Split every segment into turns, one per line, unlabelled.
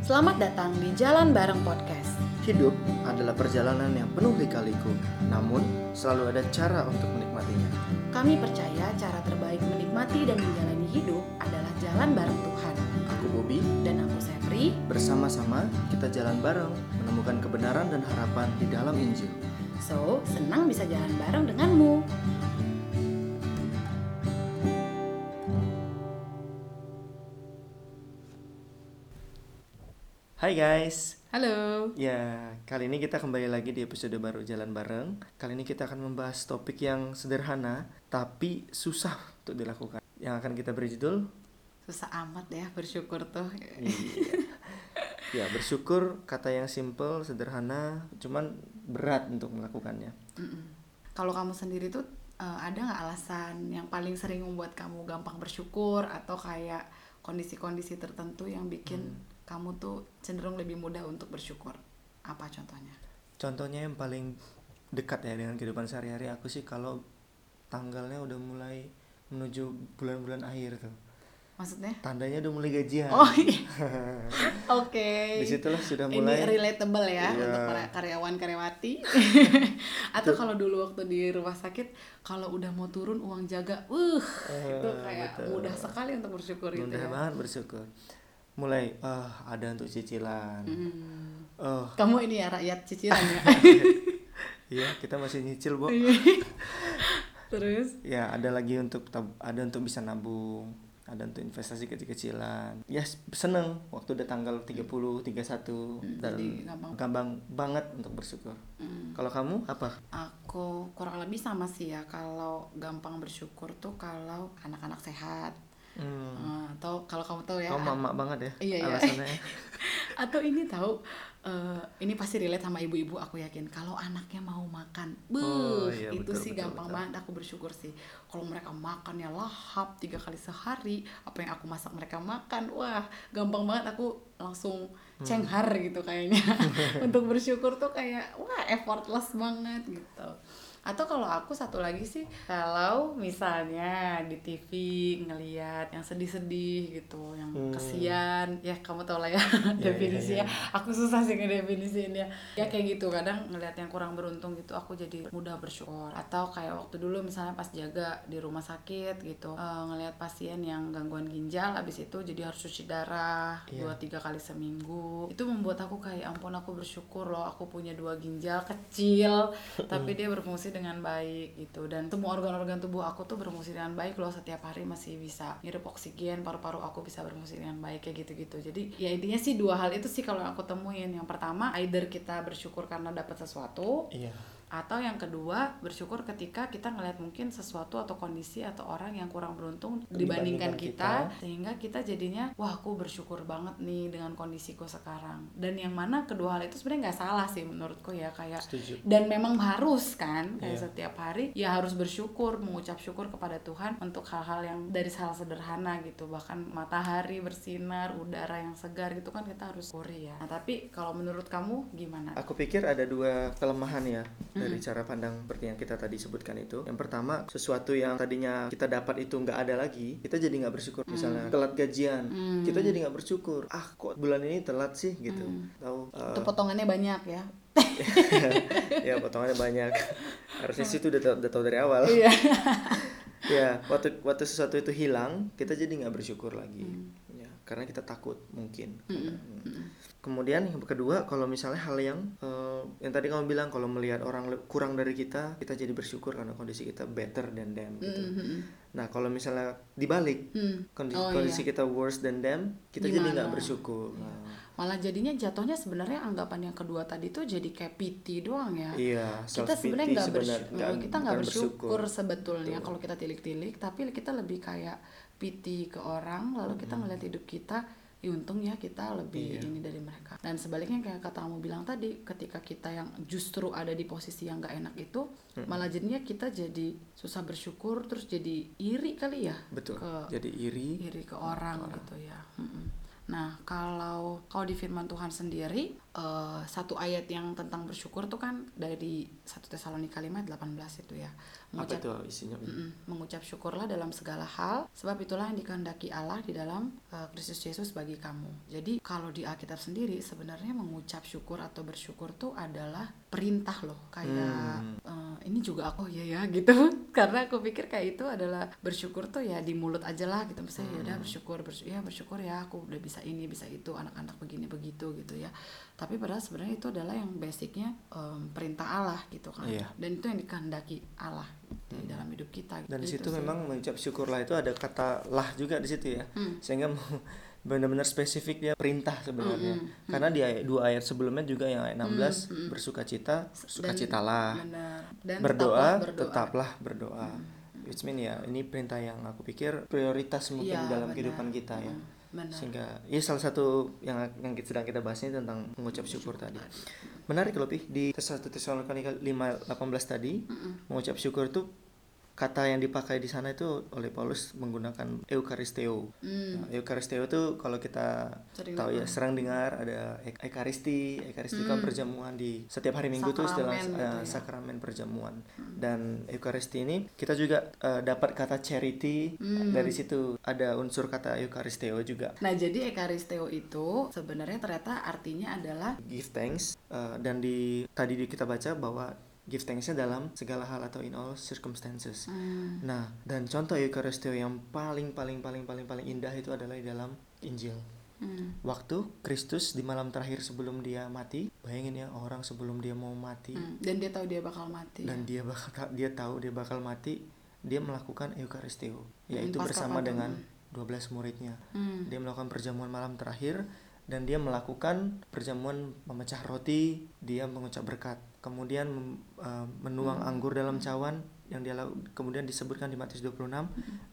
Selamat datang di Jalan Bareng Podcast.
Hidup adalah perjalanan yang penuh lika-liku, namun selalu ada cara untuk menikmatinya.
Kami percaya cara terbaik menikmati dan menjalani hidup adalah jalan bareng Tuhan.
Aku Bobby,
Dan aku Sepri,
bersama-sama kita jalan bareng menemukan kebenaran dan harapan di dalam Injil.
so senang bisa jalan bareng denganmu.
Hai guys,
Halo.
ya kali ini kita kembali lagi di episode baru Jalan Bareng. Kali ini kita akan membahas topik yang sederhana tapi susah untuk dilakukan. Yang akan kita beri judul,
Susah amat ya bersyukur tuh.
iya. ya bersyukur kata yang simple, sederhana, cuman berat untuk melakukannya.
Kalau kamu sendiri tuh eh, ada nggak alasan yang paling sering membuat kamu gampang bersyukur atau kayak kondisi-kondisi tertentu yang bikin kamu tuh cenderung lebih mudah untuk bersyukur? Apa contohnya?
Contohnya yang paling dekat ya dengan kehidupan sehari-hari aku sih kalau tanggalnya udah mulai menuju bulan-bulan akhir tuh.
Maksudnya?
Tandanya udah mulai gajian.
Oh iya. Oke.
Di situlah sudah
Ini
mulai
relatable ya
Iya.
untuk para karyawan karyawati. Atau kalau dulu waktu di rumah sakit, kalau udah mau turun uang jaga, uh, itu
Eh,
kayak
betul.
mudah sekali untuk bersyukur gitu
mudah
ya.
banget bersyukur. Mulai ah ada untuk cicilan.
Hmm.
Oh,
Kamu ini ya rakyat cicilan ya.
iya kita masih nyicil, Bu.
Terus?
Ya, ada lagi untuk ada untuk bisa nabung, ada untuk investasi kecil-kecilan. Ya, seneng waktu udah tanggal 30, 31 dan
jadi gampang.
gampang banget untuk bersyukur.
Hmm.
Kalau kamu apa?
Aku kurang lebih sama sih ya kalau gampang bersyukur tuh kalau anak-anak sehat.
Hmm.
Eh, atau kalau kamu tahu ya
Kamu mama banget ya
Iya, iya.
alasannya. ya?
atau ini tahu eh, ini pasti relate sama ibu-ibu aku yakin kalau anaknya mau makan
Oh,
buh
iya,
itu
betul,
sih
betul,
gampang
betul.
banget aku bersyukur sih kalau mereka makannya lahap tiga kali sehari apa yang aku masak mereka makan wah gampang banget aku langsung
Hmm.
cenghar gitu kayaknya untuk bersyukur tuh kayak wah effortless banget gitu atau kalau aku satu lagi sih kalau misalnya di TV ngeliat yang sedih-sedih gitu yang
Hmm.
kesian ya kamu tau lah ya
iya,
definisinya
iya.
aku susah sih ngedefinisiinnya ya kayak gitu kadang ngeliat yang kurang beruntung gitu aku jadi mudah bersyukur atau kayak waktu dulu misalnya pas jaga di rumah sakit gitu eh, ngeliat pasien yang gangguan ginjal abis itu jadi harus cuci darah
Iya.
dua tiga kali seminggu itu membuat aku kayak ampun aku bersyukur loh aku punya dua ginjal kecil tapi dia berfungsi dengan baik gitu. Dan semua organ-organ tubuh aku tuh berfungsi dengan baik loh setiap hari masih bisa ngirup oksigen paru-paru aku bisa berfungsi dengan baik kayak gitu-gitu. Jadi ya intinya sih dua hal itu sih kalau aku temuin. Yang pertama either kita bersyukur karena dapat sesuatu
Iya.
Atau yang kedua bersyukur ketika kita ngelihat mungkin sesuatu atau kondisi atau orang yang kurang beruntung dibandingkan
Dibandingkan
kita,
kita.
sehingga kita jadinya wah aku bersyukur banget nih dengan kondisiku sekarang dan yang mana kedua hal itu sebenarnya nggak salah sih menurutku ya kayak
Setuju.
dan memang harus kan kayak
Iya.
setiap hari ya harus bersyukur mengucap syukur kepada Tuhan untuk hal-hal yang dari hal sederhana gitu bahkan matahari bersinar udara yang segar gitu kan kita harus syukuri ya nah tapi kalau menurut kamu gimana
Aku pikir ada dua kelemahan ya dari cara pandang seperti yang kita tadi sebutkan itu. Yang pertama, sesuatu yang tadinya kita dapat itu nggak ada lagi, kita jadi nggak bersyukur. Misalnya telat gajian,
Hmm.
kita jadi nggak bersyukur. Ah, kok bulan ini telat sih gitu.
Hmm.
Tahu? eh,
itu potongannya banyak ya
ya potongannya banyak. Harusnya sih itu udah, tau- udah tahu dari awal.
iya
ya, waktu waktu sesuatu itu hilang, kita jadi nggak bersyukur lagi.
Hmm.
Karena kita takut mungkin. Hmm. Kemudian yang kedua, kalau misalnya hal yang eh, yang tadi kamu bilang kalau melihat orang kurang dari kita, kita jadi bersyukur karena kondisi kita better than them gitu.
Mm-mm.
Nah, kalau misalnya dibalik
Hmm.
kondisi,
Oh,
kondisi
iya.
kita worse than them, kita jadi nggak
Gimana?
bersyukur. Nah,
malah jadinya jatuhnya sebenarnya anggapan yang kedua tadi tuh jadi kayak pity doang ya
iya,
kita sebenarnya nggak
sebenar-
bersyukur
nggak-
kita nggak bersyukur sebetulnya kalau kita tilik-tilik tapi kita lebih kayak pity ke orang lalu kita ngeliat hidup kita ya untung ya kita lebih
Iya.
ini dari mereka dan sebaliknya kayak kata kamu bilang tadi ketika kita yang justru ada di posisi yang nggak enak itu malah jadinya kita jadi susah bersyukur terus jadi iri kali ya
Betul.
ke
Jadi iri.
iri ke orang gitu ya. Mm-mm. Nah, kalau kalau di firman Tuhan sendiri eh, satu ayat yang tentang bersyukur tuh kan dari 1 Tesalonika 5 18 itu ya.
apa
Mengucap
itu isinya
Mm-mm. mengucap syukurlah dalam segala hal sebab itulah yang dikehendaki Allah di dalam uh, Kristus Yesus bagi kamu. Jadi kalau di Alkitab sendiri sebenarnya mengucap syukur atau bersyukur tuh adalah perintah loh kayak
Hmm.
uh, ini juga aku ya ya gitu karena aku pikir kayak itu adalah bersyukur tuh ya di mulut aja lah gitu misalnya ya udah bersyukur bersyukur ya bersyukur ya aku udah bisa ini bisa itu anak-anak begini begitu gitu ya tapi padahal sebenarnya itu adalah yang basicnya um, perintah Allah gitu kan.
Iya.
dan itu yang dikehendaki Allah di dalam hidup kita
dan di
Gitu
situ
sih.
memang mengucap syukurlah itu ada kata lah juga di situ ya.
Hmm.
sehingga benar-benar spesifik dia perintah sebenarnya.
Hmm,
karena di ayat, dua ayat sebelumnya juga yang ayat 16 bersukacita bersukacitalah
benar. Dan
berdoa
tetaplah berdoa.
tetaplah berdoa. Which mean ya ini perintah yang aku pikir prioritas mungkin
Iya,
dalam
benar.
kehidupan kita ya.
Hmm, benar.
Sehingga ya salah satu yang yang sedang kita bahas ini tentang mengucap syukur tadi. Menarik loh Pi. Di 1 Tesalonika 5:18 tadi mengucap syukur itu kata yang dipakai di sana itu oleh Paulus menggunakan eukaristeo.
Hmm,
Nah, eukaristeo itu kalau kita
Sering
tahu ya sering dengar ada ek- ekaristi, ekaristi itu kan perjamuan di setiap hari Minggu itu istilah
Hmm. Sakramen gitu ya. Hmm.
sakramen perjamuan. Dan eukaristi ini kita juga eh, dapat kata charity
Hmm.
dari situ ada unsur kata eukaristeo juga.
Nah, jadi Ekaristeo itu sebenarnya ternyata artinya adalah
Give thanks eh, dan di tadi di- kita baca bahwa give thanksnya dalam segala hal atau in all circumstances.
hmm,
Nah, dan contoh Eukaristio yang paling paling paling paling paling indah itu adalah di dalam Injil.
hmm,
Waktu Kristus di malam terakhir sebelum dia mati, bayangin ya orang sebelum dia mau mati
hmm. dan dia tahu dia bakal mati.
dan dia bakal dia tahu dia bakal mati, dia melakukan Eukaristio, yaitu bersama dengan 12 muridnya.
Hmm,
Dia melakukan perjamuan malam terakhir dan dia melakukan perjamuan memecah roti, dia mengucap berkat. Kemudian eh, menuang anggur dalam cawan yang dia kemudian disebutkan di Matius 26,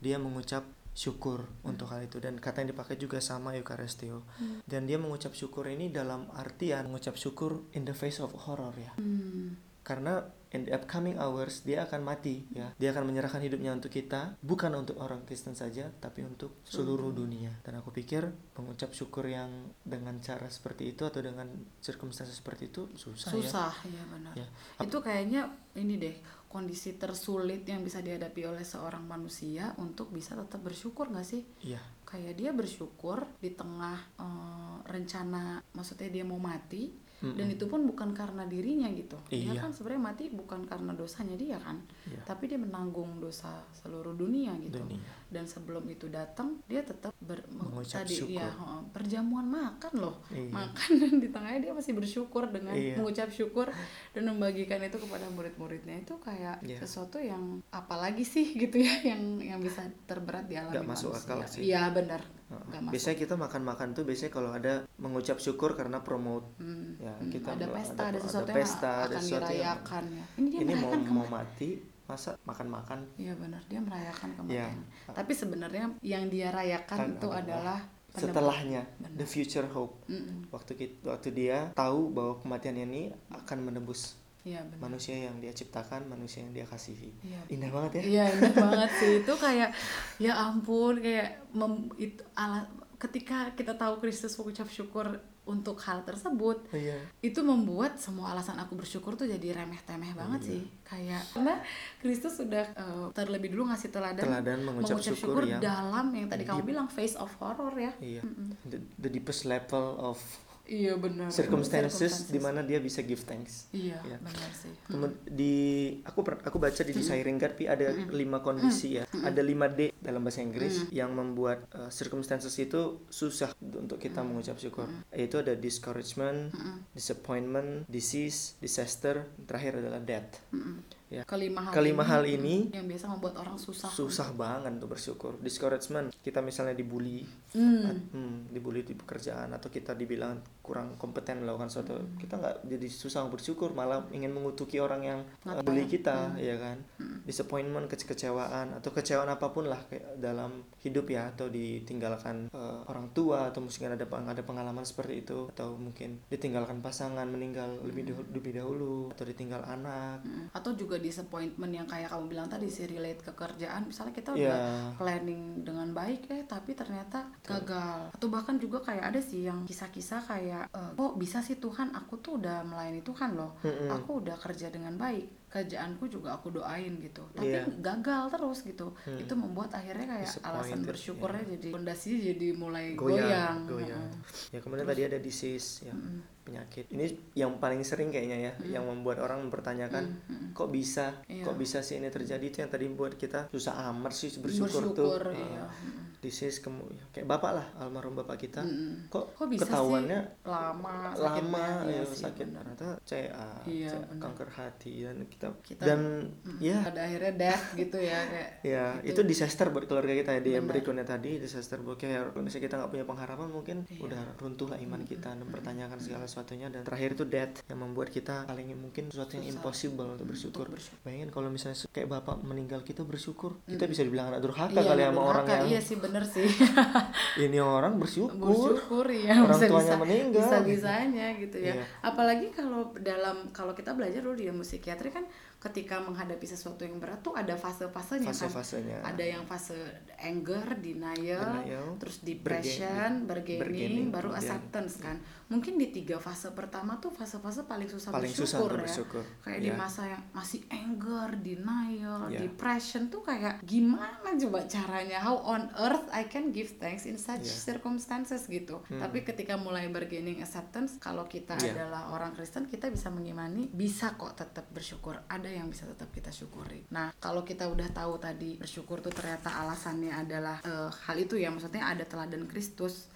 dia mengucap syukur untuk hal itu. Dan kata yang dipakai juga sama Eukaristio. Dan dia mengucap syukur ini dalam artian mengucap syukur in the face of horror ya.
Hmm,
karena in the upcoming hours dia akan mati ya dia akan menyerahkan hidupnya untuk kita bukan untuk orang Kristen saja tapi untuk seluruh dunia dan aku pikir mengucap syukur yang dengan cara seperti itu atau dengan circumstances seperti itu susah, ya
susah ya benar.
Ya.
Itu kayaknya ini deh kondisi tersulit yang bisa dihadapi oleh seorang manusia untuk bisa tetap bersyukur nggak sih?
iya
Kayak dia bersyukur di tengah eh, rencana, maksudnya dia mau mati,
Mm-mm.
dan itu pun bukan karena dirinya gitu. Dia
Iya.
kan sebenarnya mati bukan karena dosanya dia kan,
Iya.
tapi dia menanggung dosa seluruh dunia gitu.
dunia
Dan sebelum itu datang, dia tetap ber,
Mengucap
tadi
syukur.
ya perjamuan makan loh,
Iya.
makan dan di tengahnya dia masih bersyukur dengan
Iya.
mengucap syukur dan membagikan itu kepada murid-muridnya itu kayak
Iya.
sesuatu yang apalagi sih gitu ya yang yang bisa terberat dialami
Nggak masuk
manusia.
akal sih.
Iya benar. Masuk.
biasanya kita makan-makan tuh biasanya kalau ada mengucap syukur karena promote
Hmm,
ya
hmm,
kita
ada pesta, ada,
ada
sesuatu
pesta,
yang
ada
akan
sesuatu yang-
dirayakan ya. Ini dia
ini mau mau
kematian.
mati masa makan-makan
Iya benar, dia merayakan
Ya.
kematian. Tapi sebenarnya yang dia rayakan
Kan
itu
adalah setelahnya
Benar.
the future hope
Mm-mm.
waktu kita, waktu dia tahu bahwa kematian ini akan menebus
Iya benar.
manusia yang dia ciptakan manusia yang dia kasihi
Iya.
indah banget ya
Iya indah banget sih itu kayak ya ampun kayak mem, itu ala, ketika kita tahu Kristus mengucap syukur untuk hal tersebut
iya.
itu membuat semua alasan aku bersyukur tuh jadi remeh-temeh banget
Iya.
sih. Kayak karena Kristus sudah eh, terlebih dulu ngasih teladan,
Teladan mengucap syukur yang
dalam yang tadi kamu
deep.
bilang face of horror ya.
Iya. The, the deepest level of
iya benar.
Circumstances di mana dia bisa give thanks.
Iya
Iya.
benar sih.
Kemudian di aku per- aku baca di Desiring God Pi ada lima kondisi ya. Ada lima D dalam bahasa Inggris yang membuat uh, circumstances itu susah untuk kita mengucap syukur. Yaitu ada discouragement disappointment disease disaster terakhir adalah death. Ya.
kelima hal
kelima
ini,
hal ini
yang biasa membuat orang susah
susah banget untuk bersyukur discouragement kita misalnya dibully
Hmm.
at- hmm, dibully di pekerjaan atau kita dibilang kurang kompeten melakukan suatu
Hmm.
kita nggak jadi susah bersyukur malah ingin mengutuki orang yang uh,
Ngatain.
bully kita
Hmm.
ya kan disappointment kece- kecewaan atau kecewaan apa pun lah dalam hidup ya atau ditinggalkan uh, orang tua atau mungkin ada ada pengalaman seperti itu atau mungkin ditinggalkan pasangan meninggal lebih dahulu, lebih dahulu atau ditinggal anak.
Mm. atau juga disappointment yang kayak kamu bilang tadi sih relate ke kerjaan. Misalnya kita udah
Iya.
planning dengan baik eh tapi ternyata gagal. Atau bahkan juga kayak ada sih yang kisah-kisah kayak eh, kok bisa sih Tuhan aku tuh udah melayani Tuhan loh.
Mm-mm.
aku udah kerja dengan baik kerjaanku juga aku doain gitu tapi
Iya.
gagal terus gitu itu membuat akhirnya kayak alasan
Disappointed,
bersyukurnya jadi fondasinya jadi mulai
goyang,
goyang,
goyang.
Heeh.
Ya kemudian tadi ada disease, ya penyakit. Ini yang paling sering kayaknya ya, yang membuat orang mempertanyakan kok bisa,
Iya.
kok bisa sih ini terjadi itu yang tadi buat kita susah amat sih bersyukur,
bersyukur
tuh.
iya.
Uh, disease kemu ya, kayak bapak lah almarhum bapak kita,
Mm-mm.
kok,
kok bisa
ketahuannya
sih lama
lama?
Iya
ya
sih,
sakit
benar.
ternyata CA,
Iya,
CA, kanker hati dan kita,
Kita-
dan ya
pada akhirnya death gitu ya kayak
ya
Itu-
itu, disaster buat keluarga kita di yang berikutnya tadi disaster buat kayak misalnya kita nggak punya pengharapan mungkin
Iya.
udah runtuh lah iman kita dan mempertanyakan segala sesuatunya dan terakhir itu death yang membuat kita paling mungkin sesuatu yang
Susah.
impossible untuk bersyukur.
Untuk bersyukur.
Bayangin kalau misalnya kayak bapak meninggal kita bersyukur kita bisa dibilang anak durhaka
iya
kali ya sama orang yang
iya sih bener sih
ini orang bersyukur.
bersyukur ya
Orang
bisa
tuanya
bisa
meninggal.
bisa bisanya gitu ya
Iya.
apalagi kalau dalam kalau kita belajar dulu di ilmu psikiatri kan ketika menghadapi sesuatu yang berat tuh ada fase-fasenya kan
Fase-fasenya.
ada yang fase anger denial,
Denial,
terus depression bargaining,
bargaining,
baru
kemudian-
acceptance kan mungkin di tiga fase pertama tuh fase-fase paling susah
Paling susah
bersyukur
untuk
ya
bersyukur.
kayak di
Iya.
masa yang masih anger denial
Iya.
depression tuh kayak gimana coba caranya how on earth I can give thanks in such
Iya.
circumstances gitu tapi ketika mulai bergaining acceptance kalau kita
Hmm. Iya.
adalah orang Kristen kita bisa mengimani bisa kok tetap bersyukur ada yang bisa tetap kita syukuri. Nah kalau kita udah tahu tadi bersyukur tuh ternyata alasannya adalah eh, hal itu ya maksudnya ada teladan Kristus.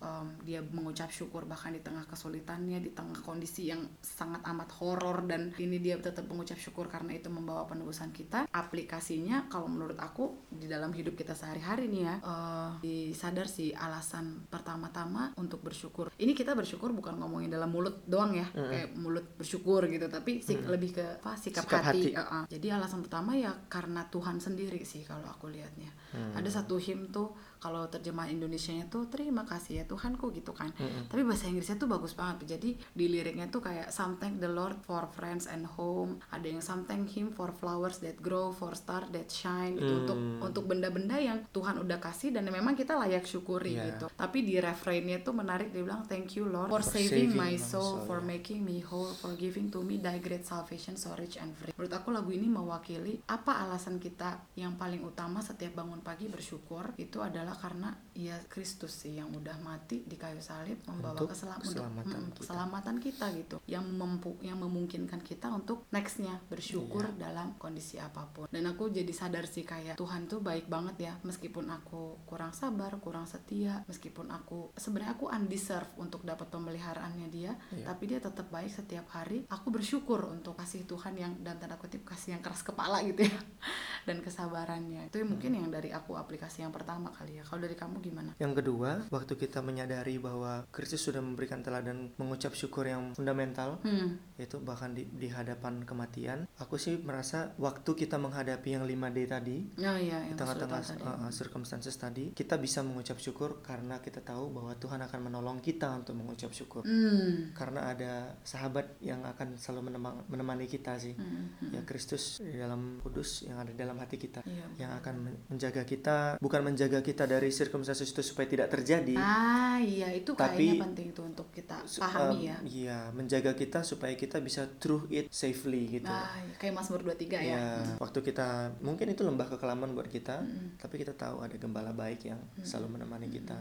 Em, dia mengucap syukur bahkan di tengah kesulitannya di tengah kondisi yang sangat amat horor dan ini dia tetap mengucap syukur karena itu membawa penebusan kita. Aplikasinya kalau menurut aku di dalam hidup kita sehari-hari nih ya eh, disadar sih alasan pertama-tama untuk bersyukur. Ini kita bersyukur bukan ngomongin dalam mulut doang ya kayak mulut bersyukur gitu tapi sik- lebih ke apa sikap,
Sikap
hati,
hati.
Eh, eh. jadi alasan pertama ya karena Tuhan sendiri sih kalau aku lihatnya ada satu hymn tuh kalau terjemahan Indonesia-nya tuh terima kasih ya Tuhanku gitu kan. Tapi bahasa Inggrisnya tuh bagus banget. Jadi di liriknya tuh kayak some thank the Lord for friends and home. Ada yang some thank him for flowers that grow for star that shine gitu. Untuk untuk benda-benda yang Tuhan udah kasih dan memang kita layak syukuri
Iya.
gitu. Tapi di refrainnya tuh menarik dia bilang thank you Lord for,
For
saving,
saving
my
my
soul
soul,
for
ya.
making me whole for giving to me thy great salvation so rich and free. Menurut aku lagu ini mewakili apa alasan kita yang paling utama setiap bangun pagi bersyukur itu adalah karena ya Kristus sih yang udah mati di kayu salib membawa
Untuk
keselam-
keselamatan
mm,
kita.
keselamatan kita gitu. Yang mempu yang memungkinkan kita untuk nextnya bersyukur
Iya.
dalam kondisi apa pun. Dan aku jadi sadar sih kayak Tuhan tuh baik banget ya. Meskipun aku kurang sabar kurang setia meskipun aku sebenarnya aku undeserved untuk dapat pemeliharaannya dia
Iya.
tapi dia tetap baik setiap hari. Aku bersyukur untuk kasih Tuhan yang dan tanda kutip kasih yang keras kepala gitu ya. Dan kesabarannya. Itu mungkin yang dari aku aplikasi yang pertama kali ya kalau dari kamu gimana?
Yang kedua, waktu kita menyadari bahwa Kristus sudah memberikan teladan mengucap syukur yang fundamental,
hmm
yaitu bahkan di, di hadapan kematian, aku sih merasa waktu kita menghadapi yang 5D tadi,
oh iya
di tengah-tengah uh, circumstances tadi, kita bisa mengucap syukur karena kita tahu bahwa Tuhan akan menolong kita untuk mengucap syukur.
hmm
Karena ada sahabat yang akan selalu menemang- menemani kita sih.
Hmm,
Ya Kristus di dalam kudus yang ada dalam hati kita
Iya,
yang akan men- menjaga kita bukan menjaga kita dari circumstances itu supaya tidak terjadi
Ah iya itu
Tapi-
kayaknya penting tuh untuk kita pahami
um,
ya.
Iya, menjaga kita supaya kita bisa through it safely gitu.
Ah iya, kayak Mazmur 23 ya.
Ya, waktu kita mungkin itu lembah kekelaman buat kita, tapi kita tahu ada gembala baik yang selalu menemani kita.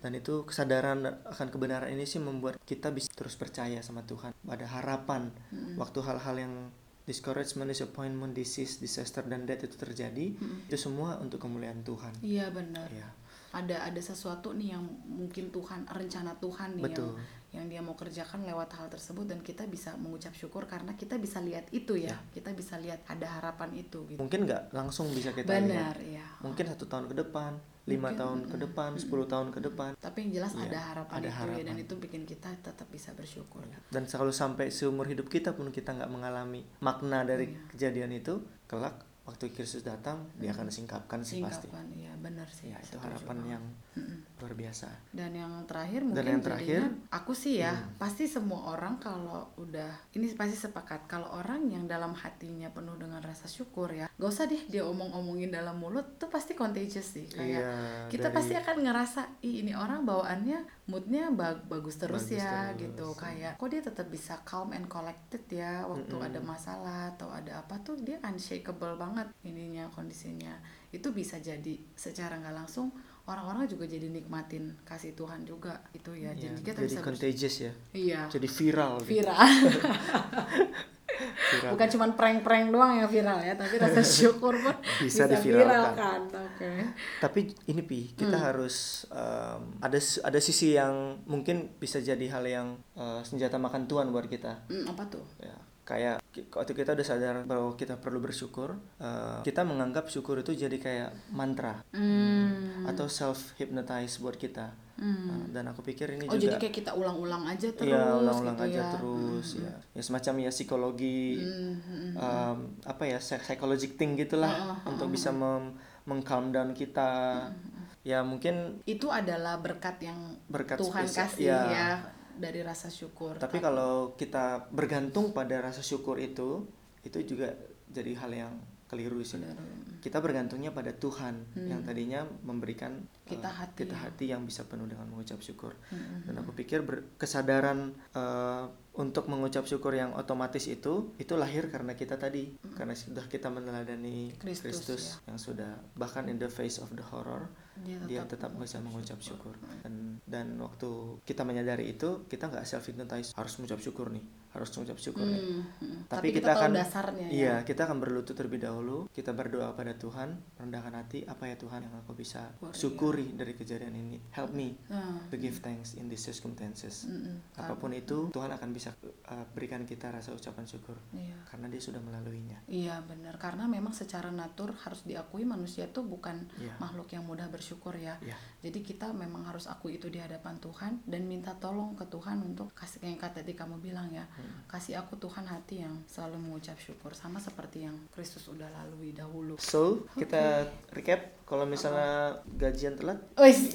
Dan itu kesadaran akan kebenaran ini sih membuat kita bisa terus percaya sama Tuhan. Ada harapan waktu hal-hal yang discouragement, disappointment, disease, disaster dan death itu terjadi, itu semua untuk kemuliaan Tuhan.
Iya benar.
Ya,
Ada ada sesuatu nih yang mungkin Tuhan rencana Tuhan nih
Betul.
yang yang dia mau kerjakan lewat hal tersebut dan kita bisa mengucap syukur karena kita bisa lihat itu ya. Kita bisa lihat ada harapan itu gitu.
mungkin nggak langsung bisa kita lihat.
Benar ya.
Mungkin satu tahun ke depan, lima tahun ke depan, 10 tahun ke depan.
Tapi yang jelas
Iya,
ada harapan
ada
itu ya dan
harapan.
itu bikin kita tetap bisa bersyukur.
dan selalu sampai seumur hidup kita pun kita nggak mengalami makna dari
Iya.
kejadian itu kelak waktu Kristus datang dia akan singkapkan sih pasti
Singkapan ya benar sih.
ya itu harapan
banget.
yang luar biasa.
Dan yang terakhir
Dan
mungkin
yang terakhir, Hmm.
jadinya, aku sih ya pasti semua orang kalau udah ini pasti sepakat kalau orang yang dalam hatinya penuh dengan rasa syukur ya gak usah deh dia omong-omongin dalam mulut tuh pasti contagious sih. Kayak
Iya,
kita
dari-
pasti akan ngerasa ih ini orang bawaannya moodnya ba- bagus terus
Bagus
ya
terus,
gitu. Kayak kok dia tetap bisa calm and collected ya waktu ada masalah atau ada apa tuh dia unshakable banget ininya kondisinya. Itu bisa jadi secara nggak langsung orang-orang juga jadi nikmatin kasih Tuhan juga itu ya
Iya,
jadi kita
jadi
bisa
contagious ya
iya
jadi viral gitu.
viral
Viral.
bukan cuma prank-prank doang yang viral ya tapi rasa syukur pun
Bisa
bisa,
diviralkan.
viralkan oke
tapi ini pi kita
Hmm.
harus um, ada ada sisi yang mungkin bisa jadi hal yang uh, senjata makan tuan buat kita
Hmm, apa tuh
ya kayak waktu kita udah sadar bahwa kita perlu bersyukur uh, kita menganggap syukur itu jadi kayak mantra
hmm.
Atau self hypnotize buat kita. Uh, dan aku pikir ini
oh
juga
jadi kayak kita ulang-ulang aja terus
Iya ulang-ulang
gitu
aja
ya.
terus ya. Ya semacam ya psikologi
Hmm, hmm,
um, apa ya psy- psychologic thing gitulah untuk bisa mem meng-calm down kita. Ya mungkin
itu adalah berkat yang
Berkat
Tuhan
spesial,
kasih
ya.
ya. dari rasa syukur
tapi kalau kita bergantung pada rasa syukur itu itu juga jadi hal yang keliru sih kita bergantungnya pada Tuhan yang tadinya memberikan
Hmm. Kita
uh,
hati.
kita
ya.
hati yang bisa penuh dengan mengucap syukur.
Hmm,
dan aku pikir ber- kesadaran uh, untuk mengucap syukur yang otomatis itu itu lahir karena kita tadi. Karena sudah kita meneladani
Hmm. Kristus,
Kristus yang sudah bahkan in the face of the horror
Dia
dia
tetap
tetap bisa mengucap syukur. dan dan waktu kita menyadari itu kita nggak self hypnotize harus mengucap syukur nih harus mengucap syukur nih
Hmm, hmm.
tapi,
kita,
kita,
tahu
akan
dasarnya ya
iya kita akan berlutut terlebih dahulu kita berdoa pada Tuhan rendahkan hati apa ya Tuhan yang aku bisa
Syukur,
syukuri dari kejadian ini help me
Nah,
to give thanks in these circumstances
mm-mm.
apa pun itu Tuhan akan bisa uh, berikan kita rasa ucapan syukur
Iya.
karena dia sudah melaluinya
Iya benar karena memang secara natur harus diakui manusia tuh bukan
Iya.
makhluk yang mudah bersyukur ya.
Iya.
Jadi kita memang harus akui itu di hadapan Tuhan dan minta tolong ke Tuhan untuk kasih yang kata tadi kamu bilang ya.
Hmm.
Kasih aku Tuhan hati yang selalu mengucap syukur sama seperti yang Kristus udah lalui dahulu.
so kita recap kalau misalnya gajian telat
Wis.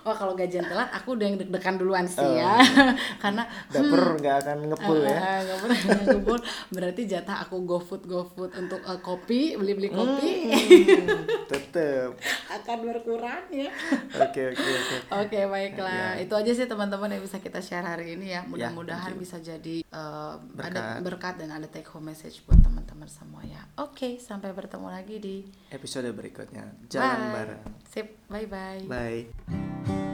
Wah kalau gajian telat aku udah yang deg-degan duluan sih
Oh.
ya. Karena
dapur nggak akan ngepul ya
Ah, nggak pernah ngumpul berarti jatah aku GoFood GoFood untuk eh, kopi beli-beli kopi
Hmm, tetep
akan berkurang ya.
oke oke oke
Oke baiklah
Ya.
itu aja sih teman-teman yang bisa kita share hari ini ya mudah-mudahan
thank you.
Bisa jadi eh, ada
Berkat.
berkat dan ada take home message buat teman-teman semua ya. Oke sampai bertemu lagi di
episode berikutnya jalan
Bye.
bareng
Sip bye bye.
bye